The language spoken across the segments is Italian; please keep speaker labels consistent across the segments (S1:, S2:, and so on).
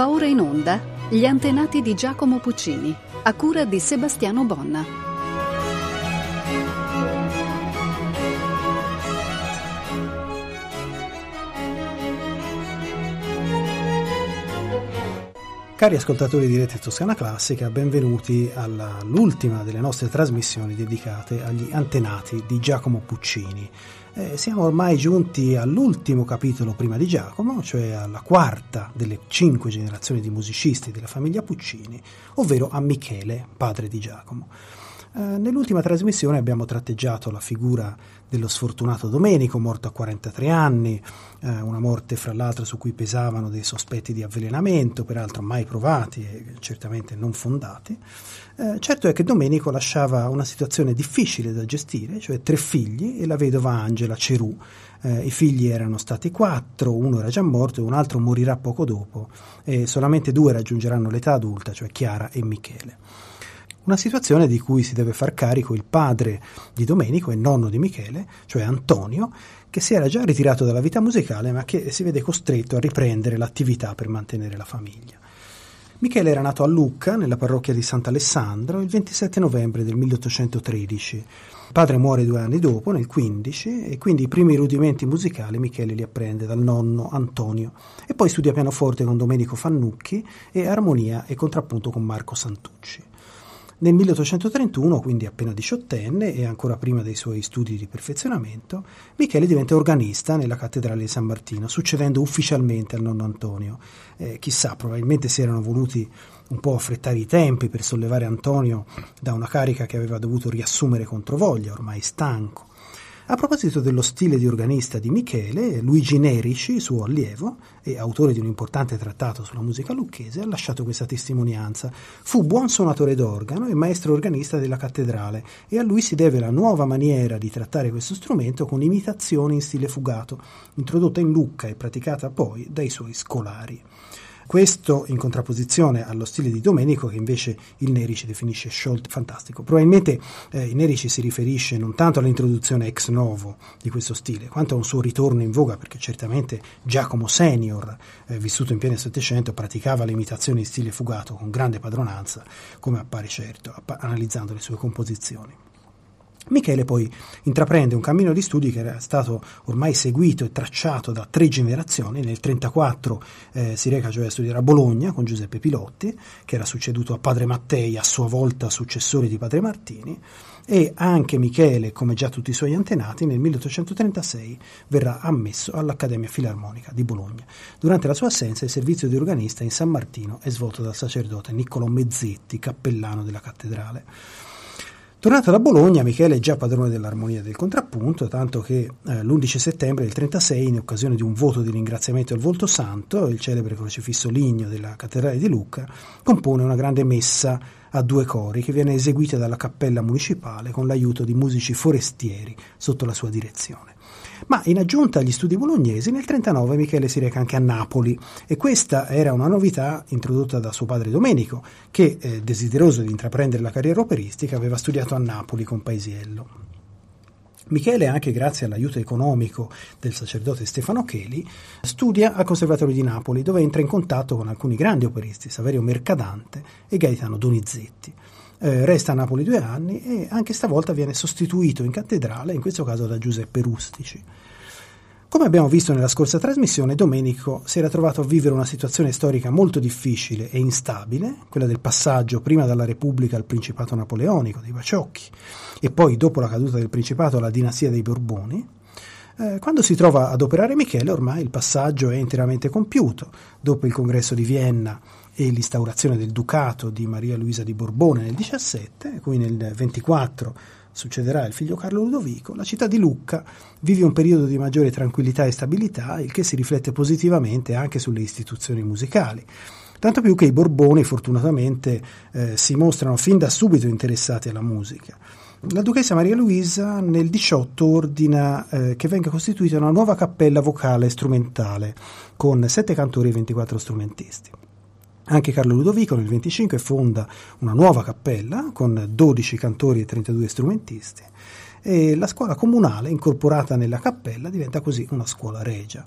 S1: Va ora in onda Gli antenati di Giacomo Puccini, a cura di Sebastiano Bonna.
S2: Cari ascoltatori di Rete Toscana Classica, benvenuti all'ultima delle nostre trasmissioni dedicate agli antenati di Giacomo Puccini. Eh, siamo ormai giunti all'ultimo capitolo prima di Giacomo, cioè alla quarta delle cinque generazioni di musicisti della famiglia Puccini, ovvero a Michele, padre di Giacomo. Eh, nell'ultima trasmissione abbiamo tratteggiato la figura dello sfortunato Domenico, morto a 43 anni, eh, una morte fra l'altro su cui pesavano dei sospetti di avvelenamento, peraltro mai provati e certamente non fondati. Eh, certo è che Domenico lasciava una situazione difficile da gestire, cioè tre figli e la vedova Angela Cerù. Eh, I figli erano stati quattro, uno era già morto e un altro morirà poco dopo e solamente due raggiungeranno l'età adulta, cioè Chiara e Michele. Una situazione di cui si deve far carico il padre di Domenico e nonno di Michele, cioè Antonio, che si era già ritirato dalla vita musicale ma che si vede costretto a riprendere l'attività per mantenere la famiglia. Michele era nato a Lucca, nella parrocchia di Sant'Alessandro, il 27 novembre del 1813. Il padre muore due anni dopo, nel 15, e quindi i primi rudimenti musicali Michele li apprende dal nonno Antonio e poi studia pianoforte con Domenico Fannucchi e armonia e contrappunto con Marco Santucci. Nel 1831, quindi appena diciottenne e ancora prima dei suoi studi di perfezionamento, Michele diventa organista nella cattedrale di San Martino, succedendo ufficialmente al nonno Antonio. Eh, chissà, probabilmente si erano voluti un po' affrettare i tempi per sollevare Antonio da una carica che aveva dovuto riassumere contro voglia, ormai stanco. A proposito dello stile di organista di Michele, Luigi Nerici, suo allievo e autore di un importante trattato sulla musica lucchese, ha lasciato questa testimonianza. Fu buon suonatore d'organo e maestro organista della cattedrale e a lui si deve la nuova maniera di trattare questo strumento con imitazioni in stile fugato, introdotta in Lucca e praticata poi dai suoi scolari. Questo in contrapposizione allo stile di Domenico che invece il Nerici definisce sciolto fantastico. Probabilmente eh, il Nerici si riferisce non tanto all'introduzione ex novo di questo stile, quanto a un suo ritorno in voga, perché certamente Giacomo Senior, eh, vissuto in pieno Settecento, praticava le imitazioni in stile fugato con grande padronanza, come appare certo, app- analizzando le sue composizioni. Michele poi intraprende un cammino di studi che era stato ormai seguito e tracciato da tre generazioni. Nel 1934 eh, si reca cioè a studiare a Bologna con Giuseppe Pilotti, che era succeduto a padre Mattei, a sua volta successore di padre Martini, e anche Michele, come già tutti i suoi antenati, nel 1836 verrà ammesso all'Accademia Filarmonica di Bologna. Durante la sua assenza il servizio di organista in San Martino è svolto dal sacerdote Niccolò Mezzetti, cappellano della cattedrale. Tornato da Bologna, Michele è già padrone dell'armonia del contrappunto, tanto che eh, l'11 settembre del 36, in occasione di un voto di ringraziamento al Volto Santo, il celebre crocifisso ligneo della cattedrale di Lucca, compone una grande messa a due cori che viene eseguita dalla cappella municipale con l'aiuto di musici forestieri sotto la sua direzione. Ma in aggiunta agli studi bolognesi, nel 1939 Michele si reca anche a Napoli e questa era una novità introdotta da suo padre Domenico, che, eh, desideroso di intraprendere la carriera operistica, aveva studiato a Napoli con Paisiello. Michele, anche grazie all'aiuto economico del sacerdote Stefano Cheli, studia al Conservatorio di Napoli, dove entra in contatto con alcuni grandi operisti, Saverio Mercadante e Gaetano Donizetti. Eh, resta a Napoli due anni e anche stavolta viene sostituito in cattedrale, in questo caso da Giuseppe Rustici. Come abbiamo visto nella scorsa trasmissione, Domenico si era trovato a vivere una situazione storica molto difficile e instabile, quella del passaggio prima dalla Repubblica al Principato Napoleonico dei Baciocchi e poi dopo la caduta del Principato alla dinastia dei Borboni. Eh, quando si trova ad operare Michele ormai il passaggio è interamente compiuto. Dopo il congresso di Vienna e l'instaurazione del ducato di Maria Luisa di Borbone nel 17, qui nel 24 succederà il figlio Carlo Ludovico, la città di Lucca vive un periodo di maggiore tranquillità e stabilità, il che si riflette positivamente anche sulle istituzioni musicali. Tanto più che i Borboni fortunatamente eh, si mostrano fin da subito interessati alla musica. La duchessa Maria Luisa nel 18 ordina eh, che venga costituita una nuova cappella vocale strumentale con sette cantori e 24 strumentisti. Anche Carlo Ludovico nel 25 fonda una nuova cappella con 12 cantori e 32 strumentisti e la scuola comunale incorporata nella cappella diventa così una scuola regia.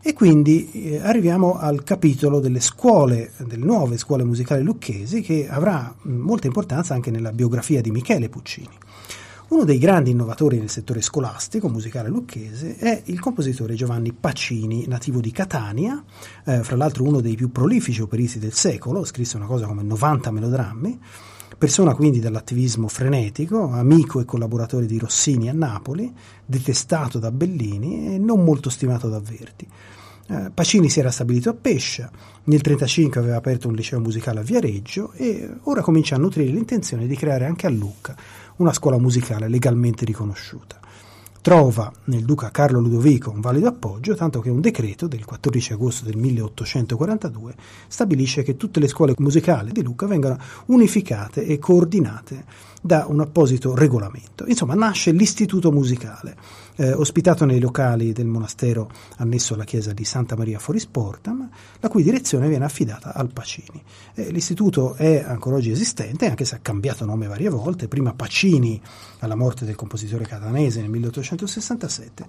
S2: E quindi eh, arriviamo al capitolo delle scuole, delle nuove scuole musicali lucchesi, che avrà molta importanza anche nella biografia di Michele Puccini. Uno dei grandi innovatori nel settore scolastico musicale lucchese è il compositore Giovanni Pacini, nativo di Catania, eh, fra l'altro uno dei più prolifici operisti del secolo, scrisse una cosa come 90 melodrammi, persona quindi dall'attivismo frenetico, amico e collaboratore di Rossini a Napoli, detestato da Bellini e non molto stimato da Verdi. Eh, Pacini si era stabilito a Pescia, nel 1935 aveva aperto un liceo musicale a Viareggio e ora comincia a nutrire l'intenzione di creare anche a Lucca una scuola musicale legalmente riconosciuta. Trova nel duca Carlo Ludovico un valido appoggio, tanto che un decreto del 14 agosto del 1842 stabilisce che tutte le scuole musicali di Lucca vengano unificate e coordinate da un apposito regolamento. Insomma, nasce l'istituto musicale, eh, ospitato nei locali del monastero annesso alla chiesa di Santa Maria Forisportam, la cui direzione viene affidata al Pacini. Eh, l'istituto è ancora oggi esistente, anche se ha cambiato nome varie volte, prima Pacini alla morte del compositore catanese nel 1867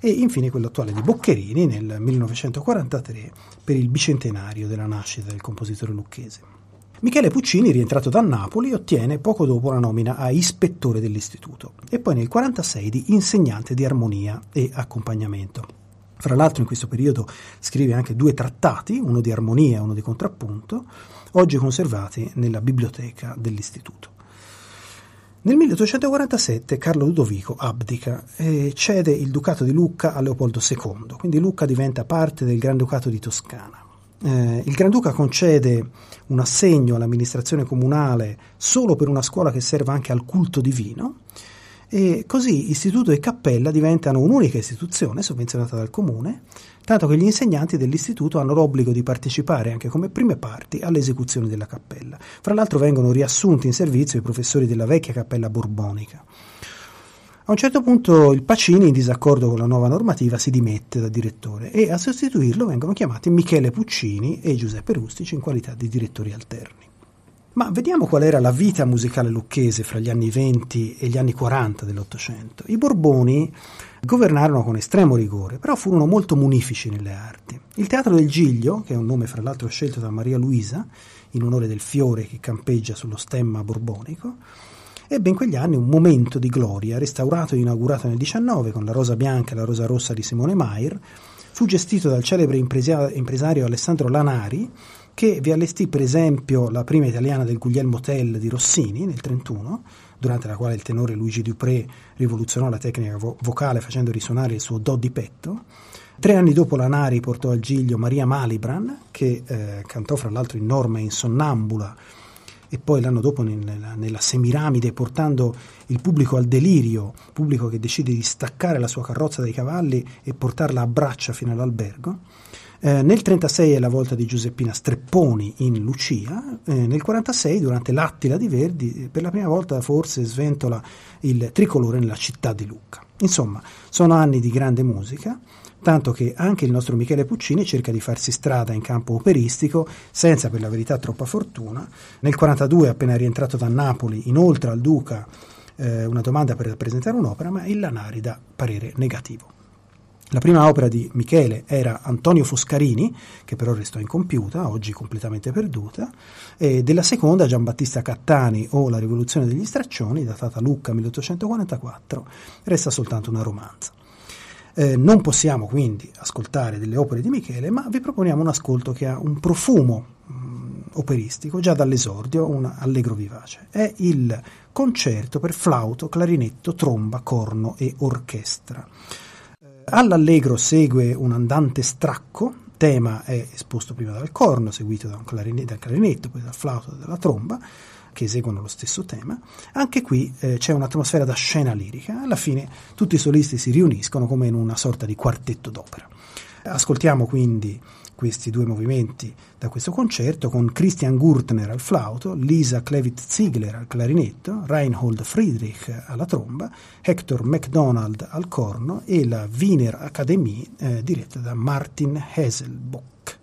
S2: e infine quello attuale di Boccherini nel 1943 per il bicentenario della nascita del compositore lucchese. Michele Puccini, rientrato da Napoli, ottiene poco dopo la nomina a ispettore dell'istituto e poi nel 1946 di insegnante di armonia e accompagnamento. Fra l'altro in questo periodo scrive anche due trattati, uno di armonia e uno di contrappunto, oggi conservati nella biblioteca dell'istituto. Nel 1847 Carlo Ludovico abdica e cede il ducato di Lucca a Leopoldo II, quindi Lucca diventa parte del Granducato di Toscana eh, il Granduca concede un assegno all'amministrazione comunale solo per una scuola che serva anche al culto divino e così istituto e cappella diventano un'unica istituzione sovvenzionata dal comune, tanto che gli insegnanti dell'istituto hanno l'obbligo di partecipare anche come prime parti alle esecuzioni della cappella. Fra l'altro vengono riassunti in servizio i professori della vecchia cappella borbonica. A un certo punto il Pacini, in disaccordo con la nuova normativa, si dimette da direttore e a sostituirlo vengono chiamati Michele Puccini e Giuseppe Rustici in qualità di direttori alterni. Ma vediamo qual era la vita musicale lucchese fra gli anni 20 e gli anni 40 dell'Ottocento. I Borboni governarono con estremo rigore, però furono molto munifici nelle arti. Il Teatro del Giglio, che è un nome fra l'altro scelto da Maria Luisa, in onore del fiore che campeggia sullo stemma borbonico, ebbe in quegli anni un momento di gloria, restaurato e inaugurato nel 19 con la rosa bianca e la rosa rossa di Simone Maier, fu gestito dal celebre impresario Alessandro Lanari, che vi allestì per esempio la prima italiana del Guglielmo Tell di Rossini nel 1931, durante la quale il tenore Luigi Dupré rivoluzionò la tecnica vo- vocale facendo risuonare il suo do di petto. Tre anni dopo Lanari portò al Giglio Maria Malibran, che eh, cantò fra l'altro in Norma in Sonnambula, e poi l'anno dopo nella, nella, Semiramide portando il pubblico al delirio, pubblico che decide di staccare la sua carrozza dai cavalli e portarla a braccia fino all'albergo. Eh, nel 1936 è la volta di Giuseppina Strepponi in Lucia, eh, nel 1946 durante l'Attila di Verdi per la prima volta forse sventola il tricolore nella città di Lucca. Insomma, sono anni di grande musica tanto che anche il nostro Michele Puccini cerca di farsi strada in campo operistico senza per la verità troppa fortuna. Nel 1942, appena rientrato da Napoli, inoltre al Duca eh, una domanda per presentare un'opera, ma il Lanari dà parere negativo. La prima opera di Michele era Antonio Foscarini, che però restò incompiuta, oggi completamente perduta, e della seconda Giambattista Cattani o La rivoluzione degli straccioni, datata Lucca 1844, resta soltanto una romanza. Eh, non possiamo quindi ascoltare delle opere di Michele, ma vi proponiamo un ascolto che ha un profumo mh, mm, operistico già dall'esordio, un allegro vivace. È il concerto per flauto, clarinetto, tromba, corno e orchestra. Eh, all'allegro segue un andante stracco, tema è esposto prima dal corno, seguito da clarinetto, dal clarinetto poi dal flauto e dalla tromba che eseguono lo stesso tema. Anche qui eh, c'è un'atmosfera da scena lirica, alla fine tutti i solisti si riuniscono come in una sorta di quartetto d'opera. Ascoltiamo quindi questi due movimenti da questo concerto con Christian Gurtner al flauto, Lisa Klevit-Ziegler al clarinetto, Reinhold Friedrich alla tromba, Hector MacDonald al corno e la Wiener Akademie eh, diretta da Martin Haselbock.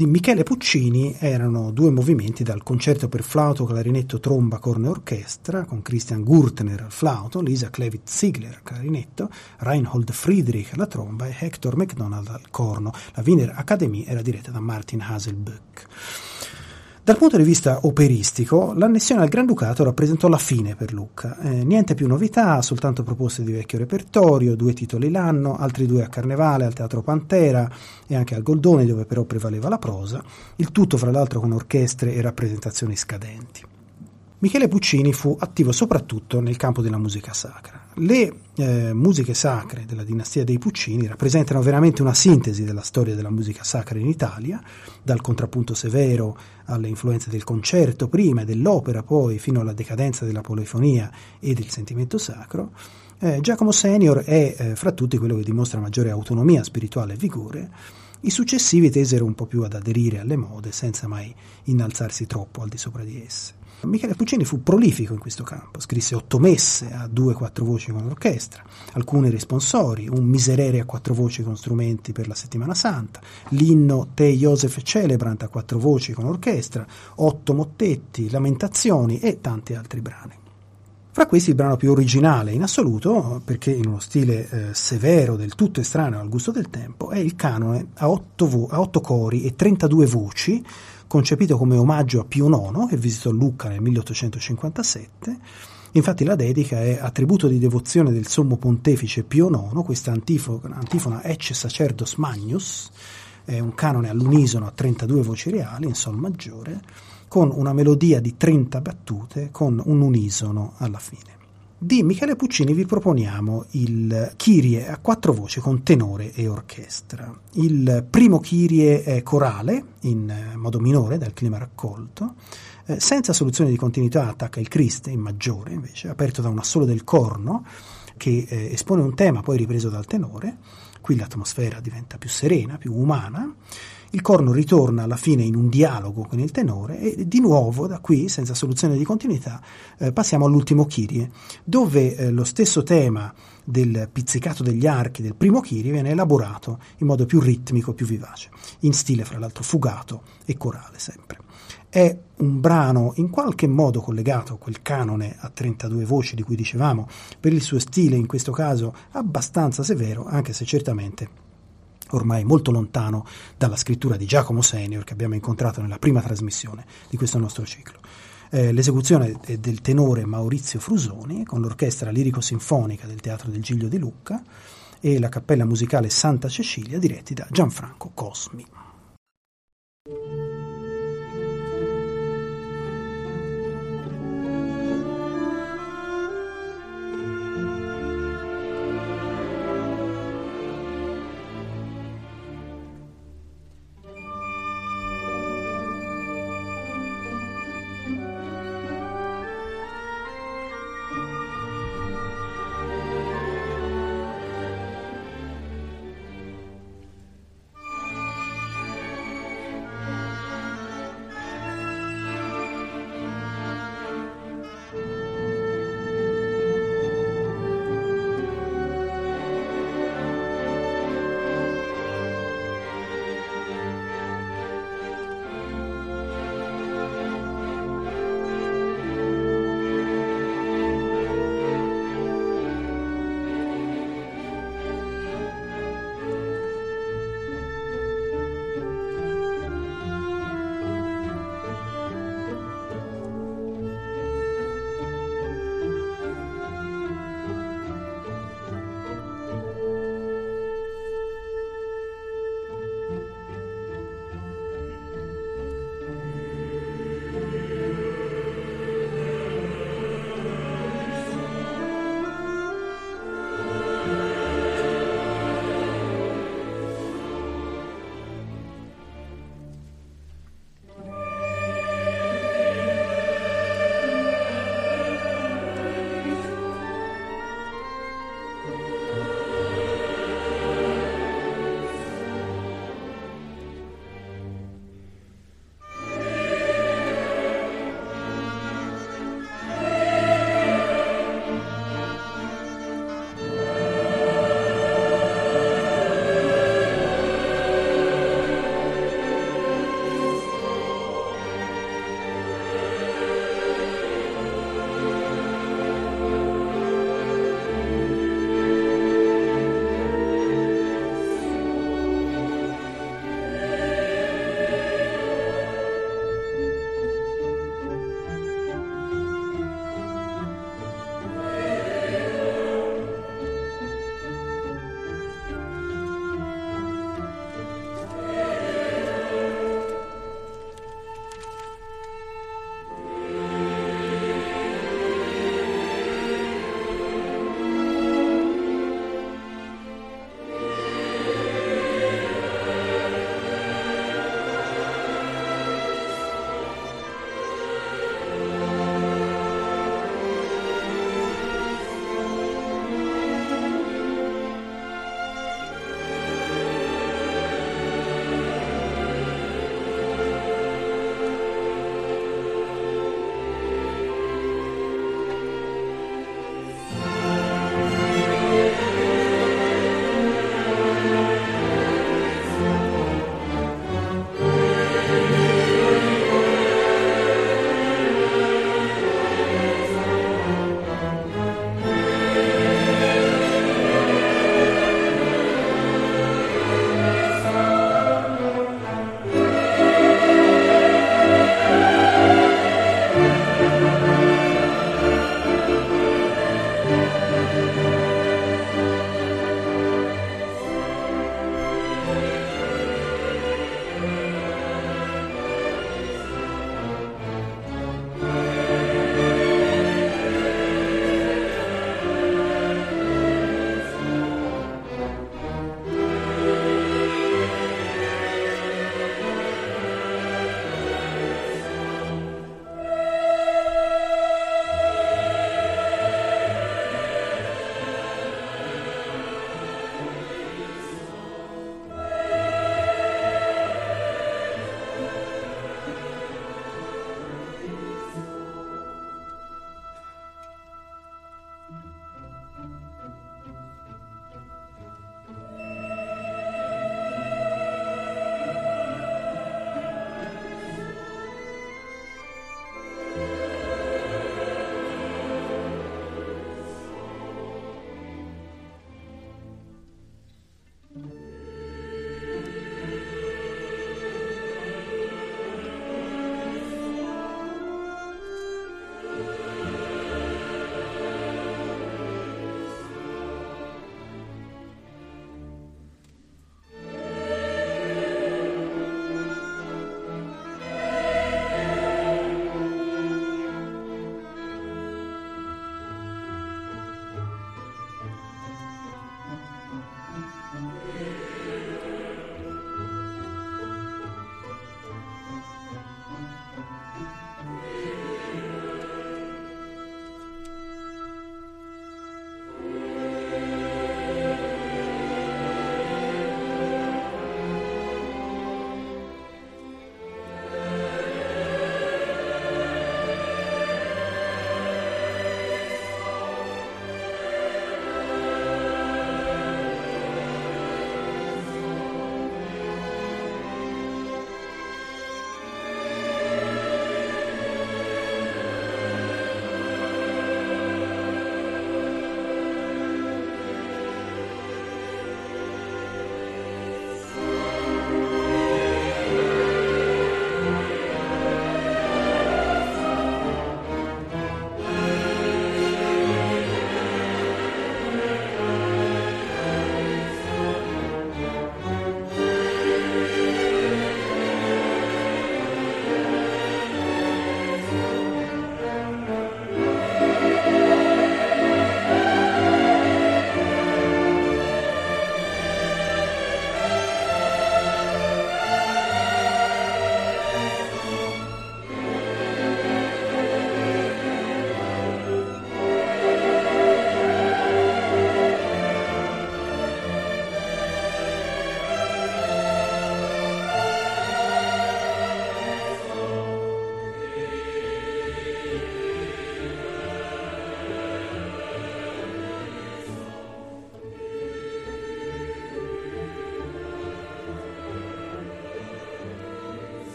S2: Di Michele Puccini erano due movimenti dal concerto per flauto, clarinetto, tromba, corno e orchestra con Christian Gurtner al flauto, Lisa Klevitz Ziegler al clarinetto, Reinhold Friedrich alla tromba e Hector MacDonald al corno. La Wiener Akademie era diretta da Martin Haselböck. Dal punto di vista operistico, l'annessione al Granducato rappresentò la fine per Lucca. Eh, niente più novità, soltanto proposte di vecchio repertorio, due titoli l'anno, altri due a Carnevale, al Teatro Pantera e anche al Goldoni, dove però prevaleva la prosa, il tutto fra l'altro con orchestre e rappresentazioni scadenti. Michele Puccini fu attivo soprattutto nel campo della musica sacra. Le eh, musiche sacre della dinastia dei Puccini rappresentano veramente una sintesi della storia della musica sacra in Italia, dal contrappunto severo alle influenze del concerto prima e dell'opera poi fino alla decadenza della polifonia e del sentimento sacro. Eh, Giacomo Senior è eh, fra tutti quello che dimostra maggiore autonomia spirituale e vigore. I successivi tesero un po' più ad aderire alle mode senza mai innalzarsi troppo al di sopra di esse. Michele Puccini fu prolifico in questo campo, scrisse otto messe a due quattro voci con l'orchestra, alcune responsori, un miserere a quattro voci con strumenti per la settimana santa, l'inno Te Joseph Celebrant a quattro voci con orchestra, otto mottetti, lamentazioni e tanti altri brani. Fra questi il brano più originale in assoluto, perché in uno stile eh, severo, del tutto estraneo al gusto del tempo, è il canone a otto, vo- a otto cori e 32 voci, concepito come omaggio a Pio IX, che visitò Lucca nel 1857. Infatti la dedica è attributo di devozione del sommo pontefice Pio IX, questa antifona, antifona Ecce Sacerdos Magnus, è un canone all'unisono a 32 voci reali in Sol maggiore, con una melodia di 30 battute con un unisono alla fine. Di Michele Puccini vi proponiamo il Kyrie a quattro voci con tenore e orchestra. Il primo Kyrie è corale, in modo minore, dal clima raccolto. Eh, senza soluzione di continuità attacca il Criste, in maggiore invece, aperto da un assolo del corno, che eh, espone un tema poi ripreso dal tenore. Qui l'atmosfera diventa più serena, più umana. Il corno ritorna alla fine in un dialogo con il tenore e di nuovo da qui, senza soluzione di continuità, eh, passiamo all'ultimo Kyrie, dove eh, lo stesso tema del pizzicato degli archi del primo Kyrie viene elaborato in modo più ritmico, più vivace, in stile fra l'altro fugato e corale sempre. È un brano in qualche modo collegato a quel canone a 32 voci di cui dicevamo, per il suo stile in questo caso abbastanza severo, anche se certamente ormai molto lontano dalla scrittura di Giacomo Senior che abbiamo incontrato nella prima trasmissione di questo nostro ciclo. Eh, l'esecuzione è del tenore Maurizio Frusoni con l'orchestra lirico-sinfonica del Teatro del Giglio di Lucca e la cappella musicale Santa Cecilia diretti da Gianfranco Cosmi.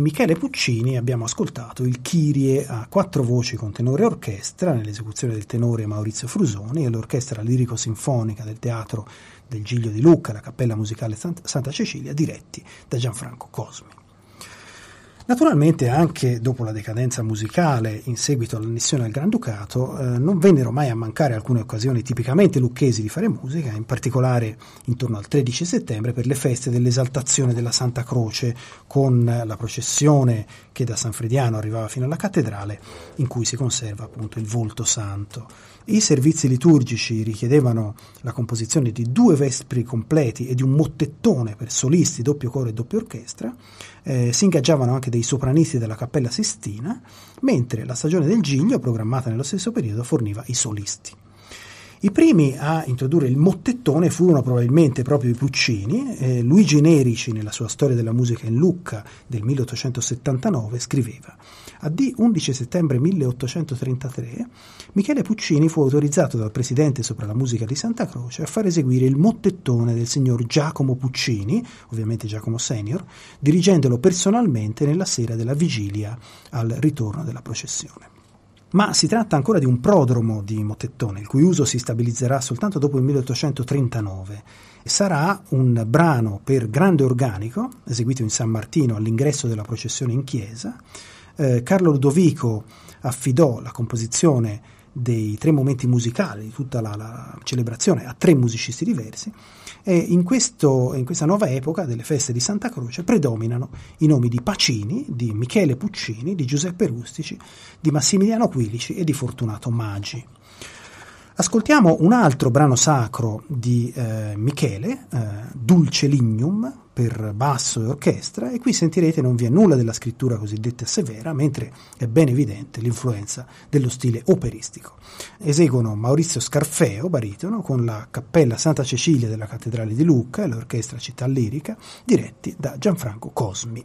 S2: Michele Puccini abbiamo ascoltato il Kyrie a quattro voci con tenore e orchestra nell'esecuzione del tenore Maurizio Frusoni e l'orchestra lirico-sinfonica del teatro del Giglio di Lucca, la Cappella Musicale Santa Cecilia, diretti da Gianfranco Cosmi. Naturalmente anche dopo la decadenza musicale in seguito all'annessione al Granducato eh, non vennero mai a mancare alcune occasioni tipicamente lucchesi di fare musica, in particolare intorno al 13 settembre per le feste dell'esaltazione della Santa Croce con la processione che da San Frediano arrivava fino alla cattedrale in cui si conserva appunto il volto santo. I servizi liturgici richiedevano la composizione di due vespri completi e di un mottettone per solisti, doppio coro e doppia orchestra. Eh, si ingaggiavano anche dei sopranisti della Cappella Sistina, mentre la stagione del Giglio, programmata nello stesso periodo, forniva i solisti. I primi a introdurre il mottettone furono probabilmente proprio i Puccini. Eh, Luigi Nerici, nella sua storia della musica in Lucca del 1879, scriveva a D 11 settembre 1833 Michele Puccini fu autorizzato dal presidente sopra la musica di Santa Croce a far eseguire il mottettone del signor Giacomo Puccini, ovviamente Giacomo Senior, dirigendolo personalmente nella sera della vigilia al ritorno della processione ma si tratta ancora di un prodromo di mottettone, il cui uso si stabilizzerà soltanto dopo il 1839. Sarà un brano per grande organico, eseguito in San Martino all'ingresso della processione in chiesa. Eh, Carlo Ludovico affidò la composizione dei tre momenti musicali di tutta la, la celebrazione a tre musicisti diversi e in, questo, in, questa nuova epoca delle feste di Santa Croce predominano i nomi di Pacini, di Michele Puccini, di Giuseppe Rustici, di Massimiliano Quilici e di Fortunato Maggi. Ascoltiamo un altro brano sacro di eh, Michele, eh, Dulce Lignum, per basso e orchestra, e qui sentirete non vi è nulla della scrittura cosiddetta severa, mentre è ben evidente l'influenza dello stile operistico. Eseguono Maurizio Scarfeo, baritono, con la Cappella Santa Cecilia della Cattedrale di Lucca e l'Orchestra Città Lirica, diretti da Gianfranco Cosmi.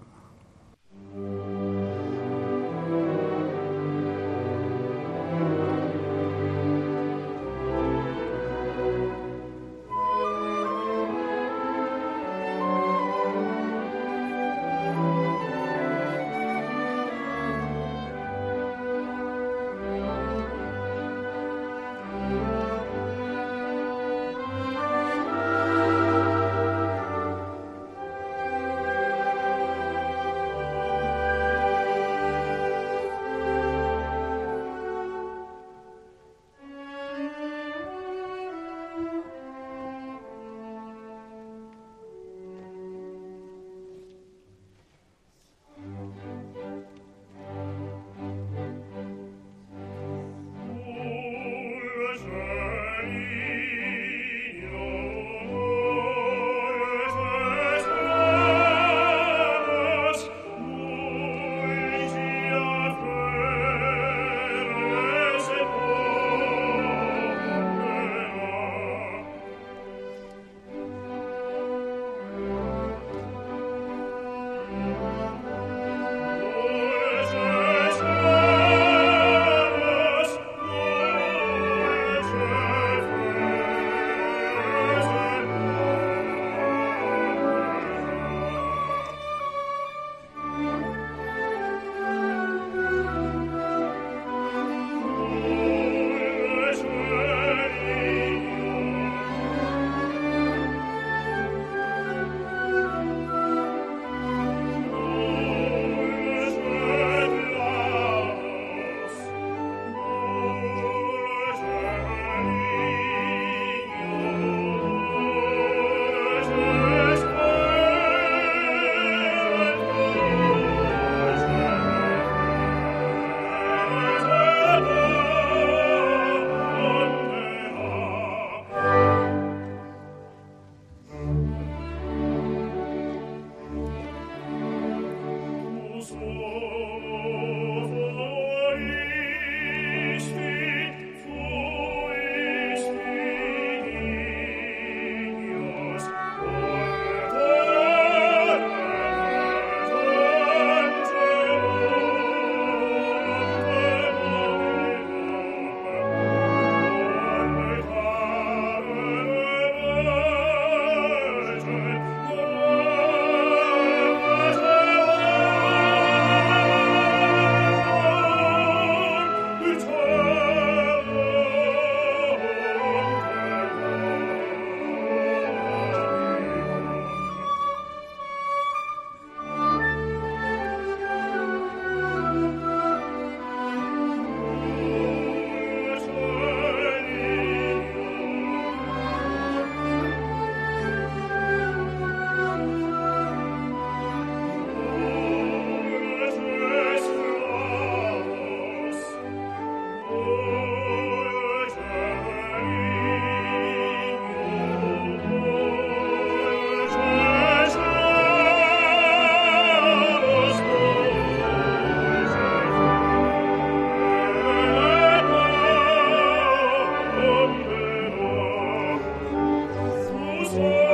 S2: see.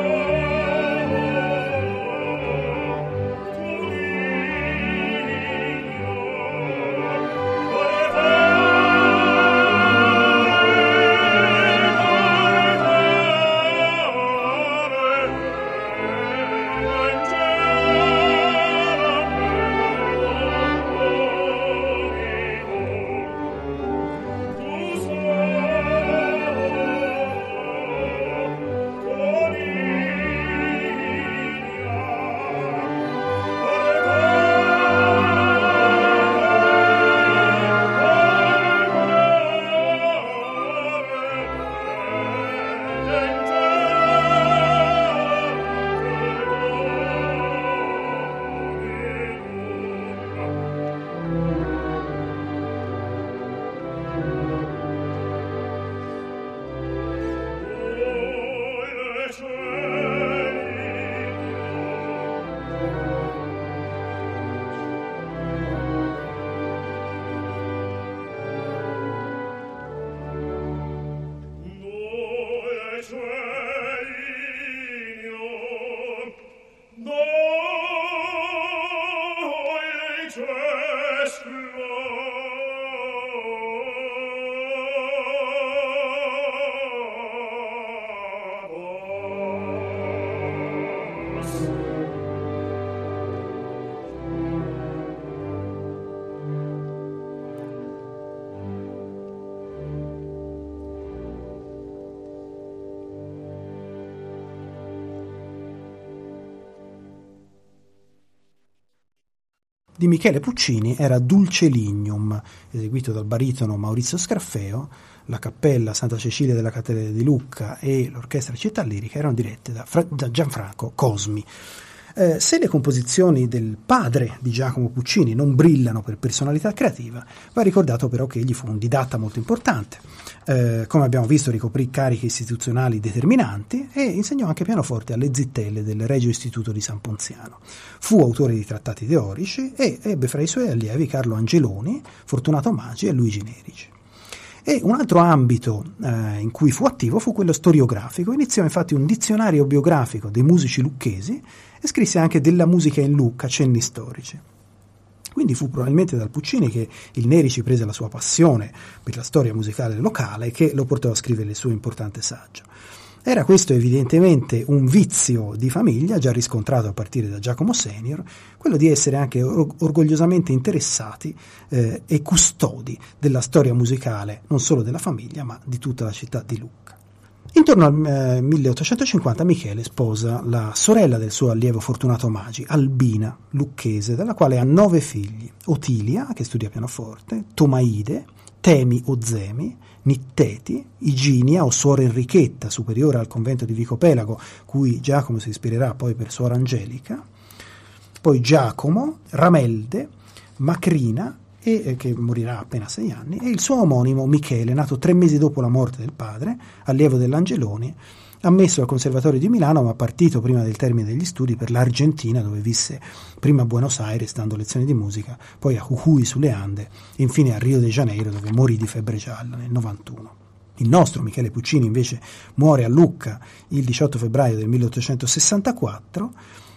S2: Di Michele Puccini era Dulce Lignum, eseguito dal baritono Maurizio Scarfeo, la cappella Santa Cecilia della Cattedrale di Lucca e l'orchestra Città Lirica erano dirette da, Fra- da Gianfranco Cosmi. Eh, se le composizioni del padre di Giacomo Puccini non brillano per personalità creativa, va ricordato però che egli fu un didatta molto importante. Eh, come abbiamo visto ricoprì cariche istituzionali determinanti e insegnò anche pianoforte alle zittelle del Regio Istituto di San Ponziano. Fu autore di trattati teorici e ebbe fra i suoi allievi Carlo Angeloni, Fortunato Maggi e Luigi Nerici. E un altro ambito eh, in cui fu attivo fu quello storiografico. Iniziò infatti un dizionario biografico dei musici lucchesi e scrisse anche della musica in Lucca, cenni storici. Quindi fu probabilmente dal Puccini che il Nerici prese la sua passione per la storia musicale locale che lo portò a scrivere il suo importante saggio. Era questo evidentemente un vizio di famiglia già riscontrato a partire da Giacomo Senior, quello di essere anche orgogliosamente interessati eh, e custodi della storia musicale non solo della famiglia ma di tutta la città di Lucca. Intorno al eh, 1850 Michele sposa la sorella del suo allievo Fortunato Magi, Albina, lucchese, dalla quale ha nove figli, Otilia, che studia pianoforte, Tomaide, Temi o Zemi, Nitteti, Iginia o Suor Enrichetta, superiore al convento di Vico Pelago, cui Giacomo si ispirerà poi per Suor Angelica, poi Giacomo, Ramelde, Macrina, e, eh, che morirà appena sei anni, e il suo omonimo Michele, nato tre mesi dopo la morte del padre, allievo dell'Angeloni, ammesso al Conservatorio di Milano, ma partito prima del termine degli studi per l'Argentina, dove visse prima a Buenos Aires dando lezioni di musica, poi a Jujuy sulle Ande e infine a Rio de Janeiro, dove morì di febbre gialla nel 91. Il nostro Michele Puccini invece muore a Lucca il 18 febbraio del 1864.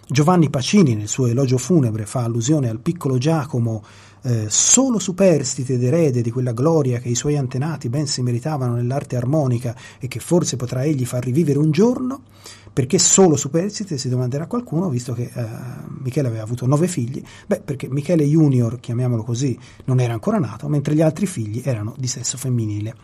S2: Giovanni Pacini nel suo elogio funebre fa allusione al piccolo Giacomo eh, solo superstite ed erede di quella gloria che i suoi antenati ben si meritavano nell'arte armonica e che forse potrà egli far rivivere un giorno, perché solo superstite si domanderà qualcuno, visto che eh, Michele aveva avuto nove figli, beh, perché Michele Junior, chiamiamolo così, non era ancora nato, mentre gli altri figli erano di sesso femminile.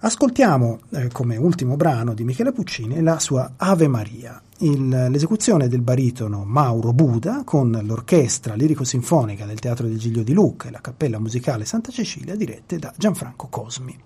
S2: Ascoltiamo eh, come ultimo brano di Michele Puccini la sua Ave Maria, il, l'esecuzione del baritono Mauro Buda con l'orchestra lirico-sinfonica del Teatro del Giglio di Lucca e la cappella musicale Santa Cecilia dirette da Gianfranco Cosmi.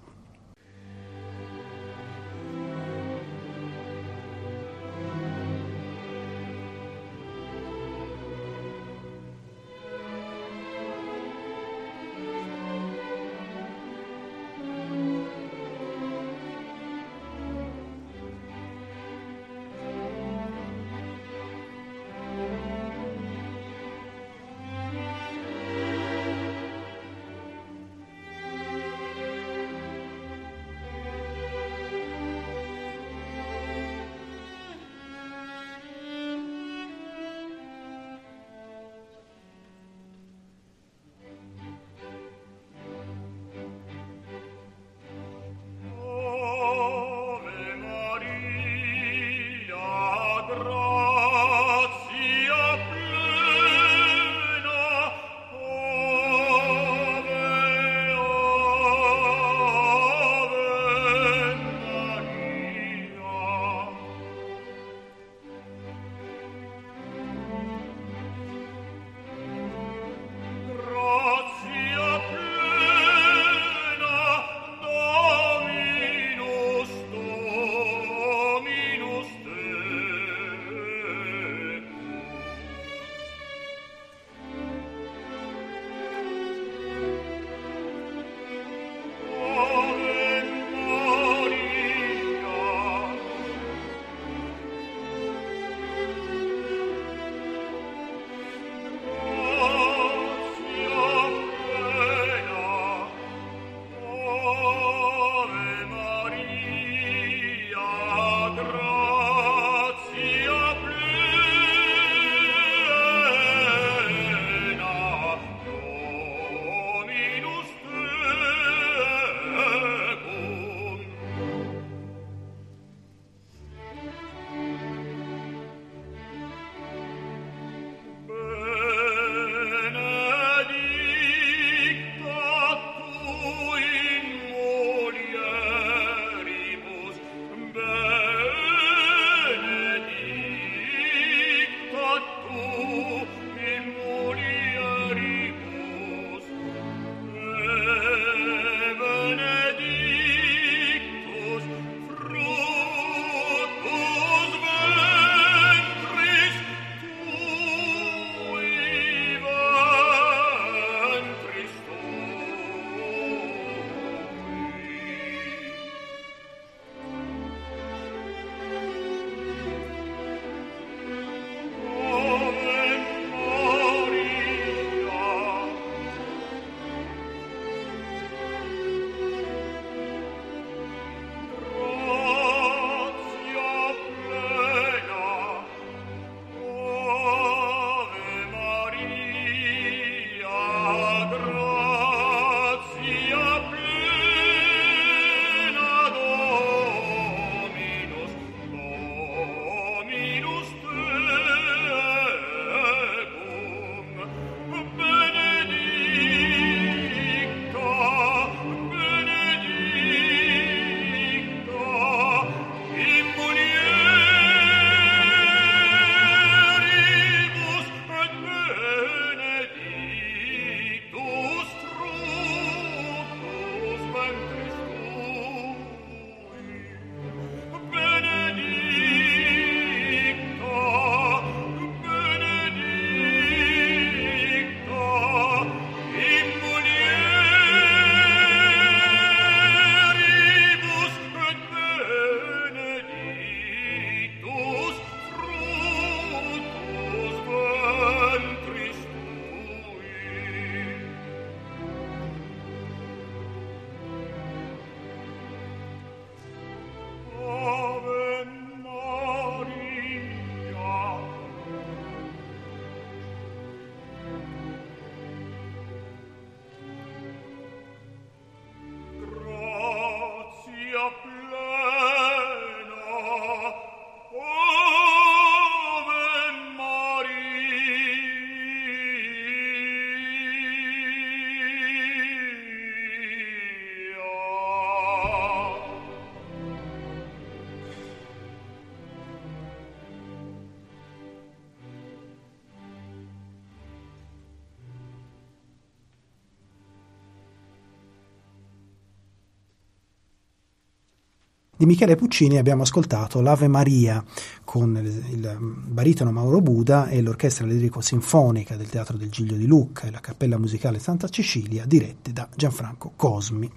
S2: Di Michele Puccini abbiamo ascoltato l'Ave Maria con il baritono Mauro Buda e l'orchestra lirico-sinfonica del Teatro del Giglio di Lucca e la Cappella Musicale Santa Cecilia dirette da Gianfranco Cosmi.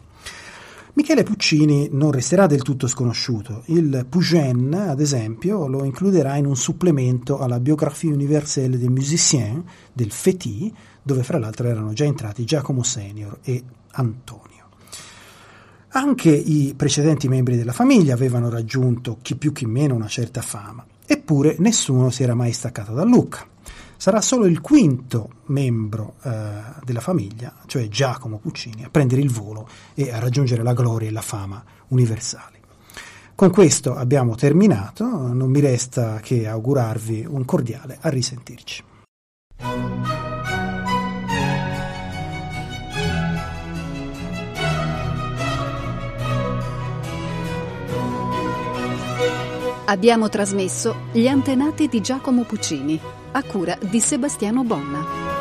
S2: Michele Puccini non resterà del tutto sconosciuto. Il Pugen, ad esempio, lo includerà in un supplemento alla Biographie universelle des musiciens del FETI, dove fra l'altro erano già entrati Giacomo Senior e Antonio. Anche i precedenti membri della famiglia avevano raggiunto chi più chi meno una certa fama, eppure nessuno si era mai staccato da Lucca. Sarà solo il quinto membro eh, della famiglia, cioè Giacomo Puccini, a prendere il volo e a raggiungere la gloria e la fama universali. Con questo abbiamo terminato, non mi resta che augurarvi un cordiale a risentirci.
S1: Abbiamo trasmesso Gli antenati di Giacomo Puccini, a cura di Sebastiano Bonna.